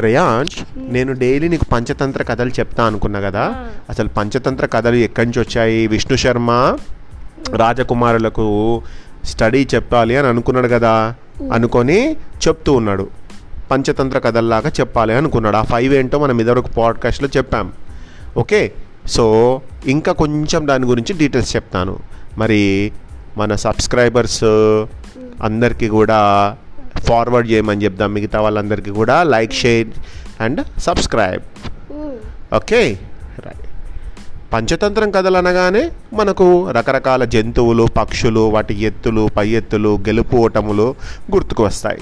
రేయాంష్ నేను డైలీ నీకు పంచతంత్ర కథలు చెప్తా అనుకున్నా కదా. అసలు పంచతంత్ర కథలు ఎక్కడి నుంచి వచ్చాయి? విష్ణు శర్మ రాజకుమారులకు స్టడీ చెప్పాలి అని అనుకున్నాడు కదా. అనుకొని చెప్తూ ఉన్నాడు. పంచతంత్ర కథల్లాగా చెప్పాలి అనుకున్నాడు. ఆ ఫైవ్ ఏంటో మనం ఇదివరకు పాడ్కాస్ట్లో చెప్పాం. ఓకే? సో ఇంకా కొంచెం దాని గురించి డీటెయిల్స్ చెప్తాను. మరి మన సబ్స్క్రైబర్స్ అందరికీ కూడా ఫార్వర్డ్ చేయమని చెప్దాం మిగతా వాళ్ళందరికీ కూడా. Like share and subscribe okay right Panchatantram కథలు అనగానే మనకు రకరకాల జంతువులు పక్షులు వాటి ఎత్తులు పై ఎత్తులు గెలుపు ఓటములు గుర్తుకు వస్తాయి.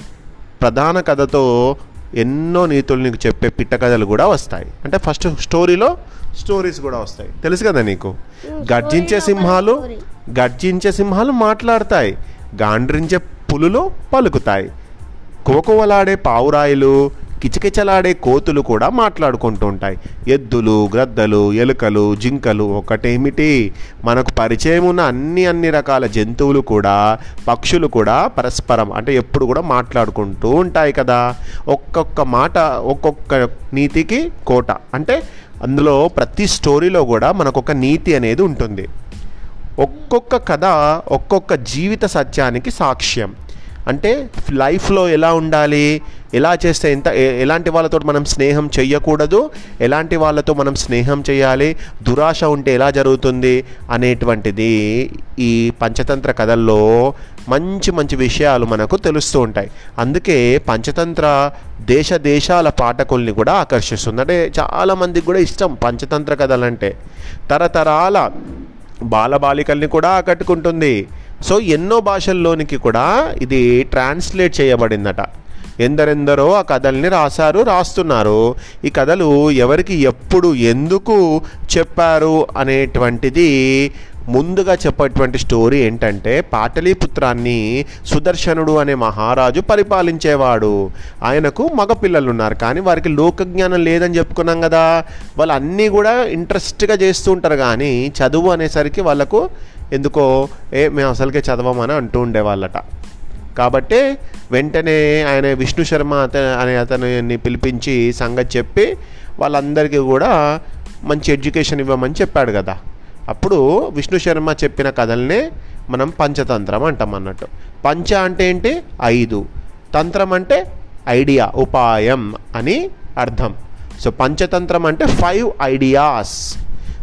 ప్రధాన కథతో ఎన్నో నీతులు నీకు చెప్పే పిట్ట కథలు కూడా వస్తాయి. అంటే ఫస్ట్ స్టోరీలో స్టోరీస్ కూడా వస్తాయి. తెలుసు కదా నీకు? గర్జించే సింహాలు గర్జించే సింహాలు మాట్లాడతాయి. గాండ్రించే పులులు పలుకుతాయి. కోకోవలాడే పావురాయిలు కిచకిచలాడే కోతులు కూడా మాట్లాడుకుంటూ ఉంటాయి ఎద్దులు గ్రద్దలు ఎలుకలు జింకలు ఒకటేమిటి? మనకు పరిచయం ఉన్న అన్ని అన్ని రకాల జంతువులు కూడా పక్షులు కూడా పరస్పరం అంటే ఎప్పుడు కూడా మాట్లాడుకుంటూ ఉంటాయి కదా. ఒక్కొక్క మాట ఒక్కొక్క నీతికి కోట. అంటే అందులో ప్రతి స్టోరీలో కూడా మనకు ఒక నీతి అనేది ఉంటుంది. ఒక్కొక్క కథ ఒక్కొక్క జీవిత సత్యానికి సాక్ష్యం. అంటే లైఫ్లో ఎలా ఉండాలి ఎలా చేస్తే ఎంత ఎలాంటి వాళ్ళతో మనం స్నేహం చేయకూడదు ఎలాంటి వాళ్ళతో మనం స్నేహం చేయాలి దురాశ ఉంటే ఎలా జరుగుతుంది అనేటువంటిది ఈ పంచతంత్ర కథల్లో మంచి మంచి విషయాలు మనకు తెలుస్తూ ఉంటాయి. అందుకే పంచతంత్ర దేశ దేశాల పాఠకుల్ని కూడా ఆకర్షిస్తుంది. అంటే చాలామందికి కూడా ఇష్టం పంచతంత్ర కథలంటే. తరతరాల బాలబాలికల్ని కూడా ఆకట్టుకుంటుంది. సో ఎన్నో భాషల్లోనికి కూడా ఇది ట్రాన్స్లేట్ చేయబడిందట. ఎందరెందరో ఆ కథల్ని రాశారు రాస్తున్నారు. ఈ కథలు ఎవరికి ఎప్పుడు ఎందుకు చెప్పారు అనేటువంటిది ముందుగా చెప్పేటువంటి స్టోరీ ఏంటంటే పాటలీపుత్రాన్ని సుదర్శనుడు అనే మహారాజు పరిపాలించేవాడు. ఆయనకు మగపిల్లలు ఉన్నారు కానీ వారికి లోకజ్ఞానం లేదని చెప్పుకున్నాం కదా. వాళ్ళు అన్నీ కూడా ఇంట్రెస్ట్గా చేస్తూ ఉంటారు. కానీ చదువు అనేసరికి వాళ్ళకు ఎందుకో ఏ మేము అసలుకే చదవమని అంటూ ఉండేవాళ్ళట. కాబట్టి వెంటనే ఆయన విష్ణు శర్మ అత అనే అతనిని పిలిపించి సంగతి చెప్పి వాళ్ళందరికీ కూడా మంచి ఎడ్యుకేషన్ ఇవ్వమని చెప్పాడు కదా. అప్పుడు విష్ణు శర్మ చెప్పిన కథల్నే మనం పంచతంత్రం అంటాం అన్నట్టు. పంచ అంటే ఏంటి? ఐదు. తంత్రం అంటే ఐడియా ఉపాయం అని అర్థం. సో పంచతంత్రం అంటే ఫైవ్ ఐడియాస్.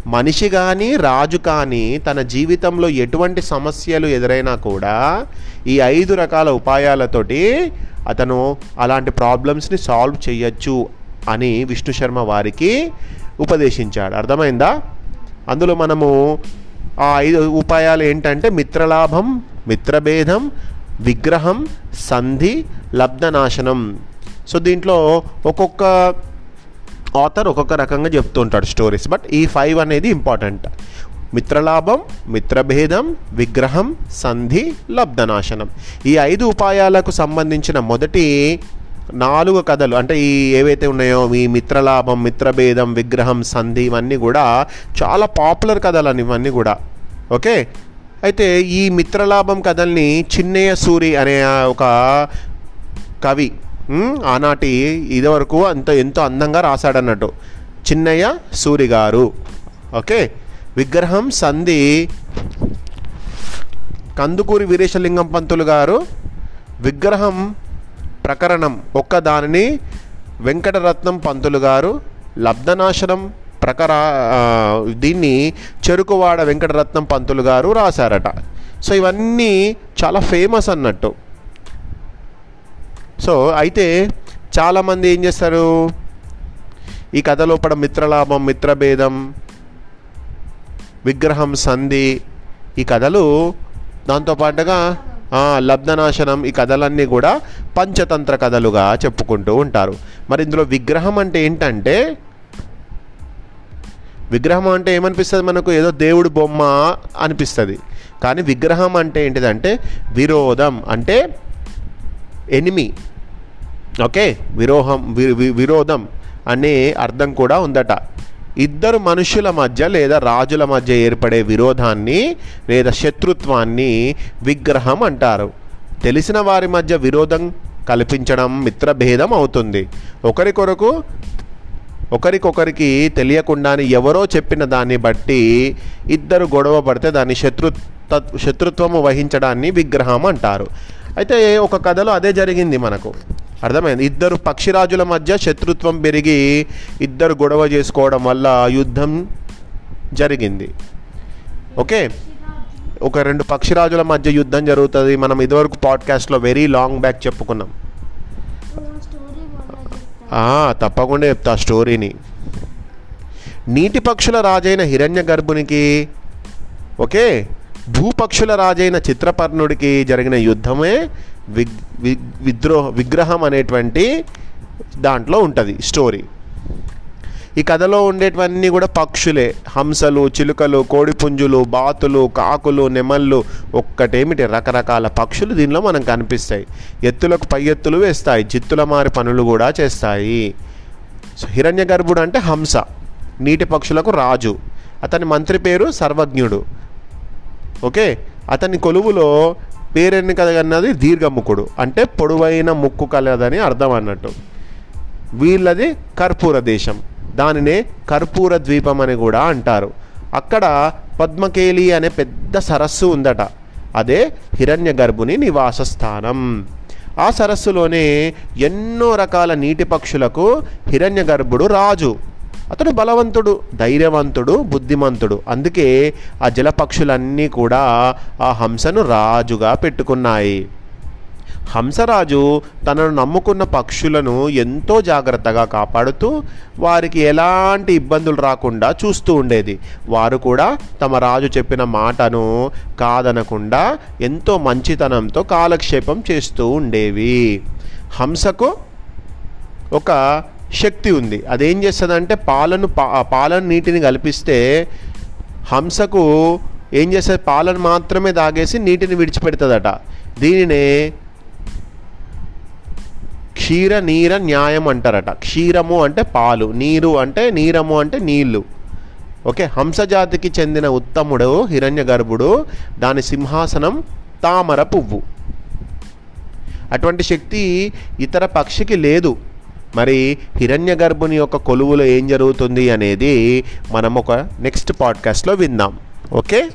మనిషి కానీ రాజు కానీ తన జీవితంలో ఎటువంటి సమస్యలు ఎదురైనా కూడా ఈ ఐదు రకాల ఉపాయాలతోటి అతను అలాంటి ప్రాబ్లమ్స్ని సాల్వ్ చేయొచ్చు అని విష్ణు శర్మ వారికి ఉపదేశించాడు. అర్థమైందా? అందులో మనము ఆ ఐదు ఉపాయాలు ఏంటంటే మిత్రలాభం మిత్రభేదం విగ్రహం సంధి లబ్ధనాశనం. సో దీంట్లో ఒక్కొక్క ఆథర్ ఒక్కొక్క రకంగా చెప్తూ ఉంటాడు స్టోరీస్ బట్ ఈ ఫైవ్ అనేది ఇంపార్టెంట్. మిత్రలాభం మిత్రభేదం విగ్రహం సంధి లబ్ధనాశనం. ఈ ఐదు ఉపాయాలకు సంబంధించిన మొదటి నాలుగు కథలు అంటే ఈ ఏవైతే ఉన్నాయో మీ మిత్రలాభం మిత్రభేదం విగ్రహం సంధి ఇవన్నీ కూడా చాలా పాపులర్ కథలు అని ఇవన్నీ కూడా. ఓకే? అయితే ఈ మిత్రలాభం కథల్ని చిన్నయ్య సూరి అనే ఒక కవి ఆనాటి ఇదివరకు అంత ఎంతో అందంగా రాశాడన్నట్టు. చిన్నయ్య సూరి గారు. ఓకే? విగ్రహం సంధి కందుకూరి వీరేశలింగం పంతులు గారు. విగ్రహం ప్రకరణం ఒక్కదానిని వెంకటరత్నం పంతులు గారు లబ్ధనాశనం ప్రకర దీన్ని చెరుకువాడ వెంకటరత్నం పంతులు గారు రాశారట. సో ఇవన్నీ చాలా ఫేమస్ అన్నట్టు. సో అయితే చాలామంది ఏం చేస్తారు? ఈ కథ లోపల మిత్రలాభం మిత్రభేదం విగ్రహం సంధి ఈ కథలు దాంతోపాటుగా పాటుగా లబ్ధనాశనం ఈ కథలన్నీ కూడా పంచతంత్ర కథలుగా చెప్పుకుంటూ ఉంటారు. మరి ఇందులో విగ్రహం అంటే ఏంటంటే విగ్రహం అంటే ఏమనిపిస్తుంది మనకు? ఏదో దేవుడు బొమ్మ అనిపిస్తుంది. కానీ విగ్రహం అంటే ఏంటిదంటే విరోధం అంటే ఎనిమి. ఓకే? విరోహం వి- విరోధం అనే అర్థం కూడా ఉందట. ఇద్దరు మనుషుల మధ్య లేదా రాజుల మధ్య ఏర్పడే విరోధాన్ని లేదా శత్రుత్వాన్ని విగ్రహం అంటారు. తెలిసిన వారి మధ్య విరోధం కల్పించడం మిత్రభేదం అవుతుంది. ఒకరి కొరకు ఒకరికొకరికి తెలియకుండానే ఎవరో చెప్పిన దాన్ని బట్టి ఇద్దరు గొడవ పడితే దాన్ని శత్రు శత్రుత్వము వహించడాన్ని విగ్రహం అంటారు. అయితే ఒక కథలో అదే జరిగింది మనకు. అర్థమైంది. ఇద్దరు పక్షిరాజుల మధ్య శత్రుత్వం పెరిగి ఇద్దరు గొడవ చేసుకోవడం వల్ల యుద్ధం జరిగింది. ఓకే? ఒక రెండు పక్షిరాజుల మధ్య యుద్ధం జరుగుతుంది. మనం ఇదివరకు పాడ్కాస్ట్లో వెరీ లాంగ్ బ్యాక్ చెప్పుకున్నాం. తప్పకుండా చెప్తా స్టోరీని. నీటి పక్షుల రాజైన హిరణ్య గర్భునికి ఓకే? భూపక్షుల రాజైన చిత్రపర్ణుడికి జరిగిన యుద్ధమే విద్రోహ విగ్రహం అనేటువంటి దాంట్లో ఉంటుంది స్టోరీ. ఈ కథలో ఉండేటివన్నీ కూడా పక్షులే. హంసలు చిలుకలు కోడిపుంజులు బాతులు కాకులు నెమళ్ళు ఒక్కటేమిటి? రకరకాల పక్షులు దీనిలో మనం కనిపిస్తాయి. ఎత్తులకు పై ఎత్తులు వేస్తాయి. చిత్తుల మారి పనులు కూడా చేస్తాయి. సో హిరణ్య గర్భుడు అంటే హంస. నీటి పక్షులకు రాజు. అతని మంత్రి పేరు సర్వజ్ఞుడు. ఓకే? అతని కొలువులో పేరెన్ని కదన్నది దీర్ఘముఖుడు. అంటే పొడవైన ముక్కు కలదని అర్థం అన్నట్టు. వీళ్ళది కర్పూర దేశం. దానినే కర్పూర ద్వీపం అని కూడా అంటారు. అక్కడ పద్మకేలి అనే పెద్ద సరస్సు ఉందట. అదే హిరణ్య గర్భుని నివాస స్థానం ఆ సరస్సులోనే ఎన్నో రకాల నీటి పక్షులకు హిరణ్య గర్భుడు రాజు. అతడు బలవంతుడు ధైర్యవంతుడు బుద్ధిమంతుడు. అందుకే ఆ జలపక్షులన్నీ కూడా ఆ హంసను రాజుగా పెట్టుకున్నాయి. హంసరాజు తనను నమ్ముకున్న పక్షులను ఎంతో జాగ్రత్తగా కాపాడుతూ వారికి ఎలాంటి ఇబ్బందులు రాకుండా చూస్తూ ఉండేది. వారు కూడా తమ రాజు చెప్పిన మాటను కాదనకుండా ఎంతో మంచితనంతో కాలక్షేపం చేస్తూ ఉండేవి. హంసకు ఒక శక్తి ఉంది. అదేం చేస్తుందంటే పాలను పా పాలను నీటిని కలిపిస్తే హంసకు ఏం చేస్తుంది? పాలను మాత్రమే తాగేసి నీటిని విడిచిపెడుతుందట. దీనినే క్షీర నీర న్యాయం అంటారట. క్షీరము అంటే పాలు నీరు అంటే నీరము అంటే నీళ్ళు ఓకే? హంసజాతికి చెందిన ఉత్తముడు హిరణ్య గర్భుడు దాని సింహాసనం తామర పువ్వు. అటువంటి శక్తి ఇతర పక్షికి లేదు. మరి హిరణ్య గర్భుని యొక్క కొలువులో ఏం జరుగుతుంది అనేది మనం ఒక నెక్స్ట్ పాడ్కాస్ట్లో విందాం. ఓకే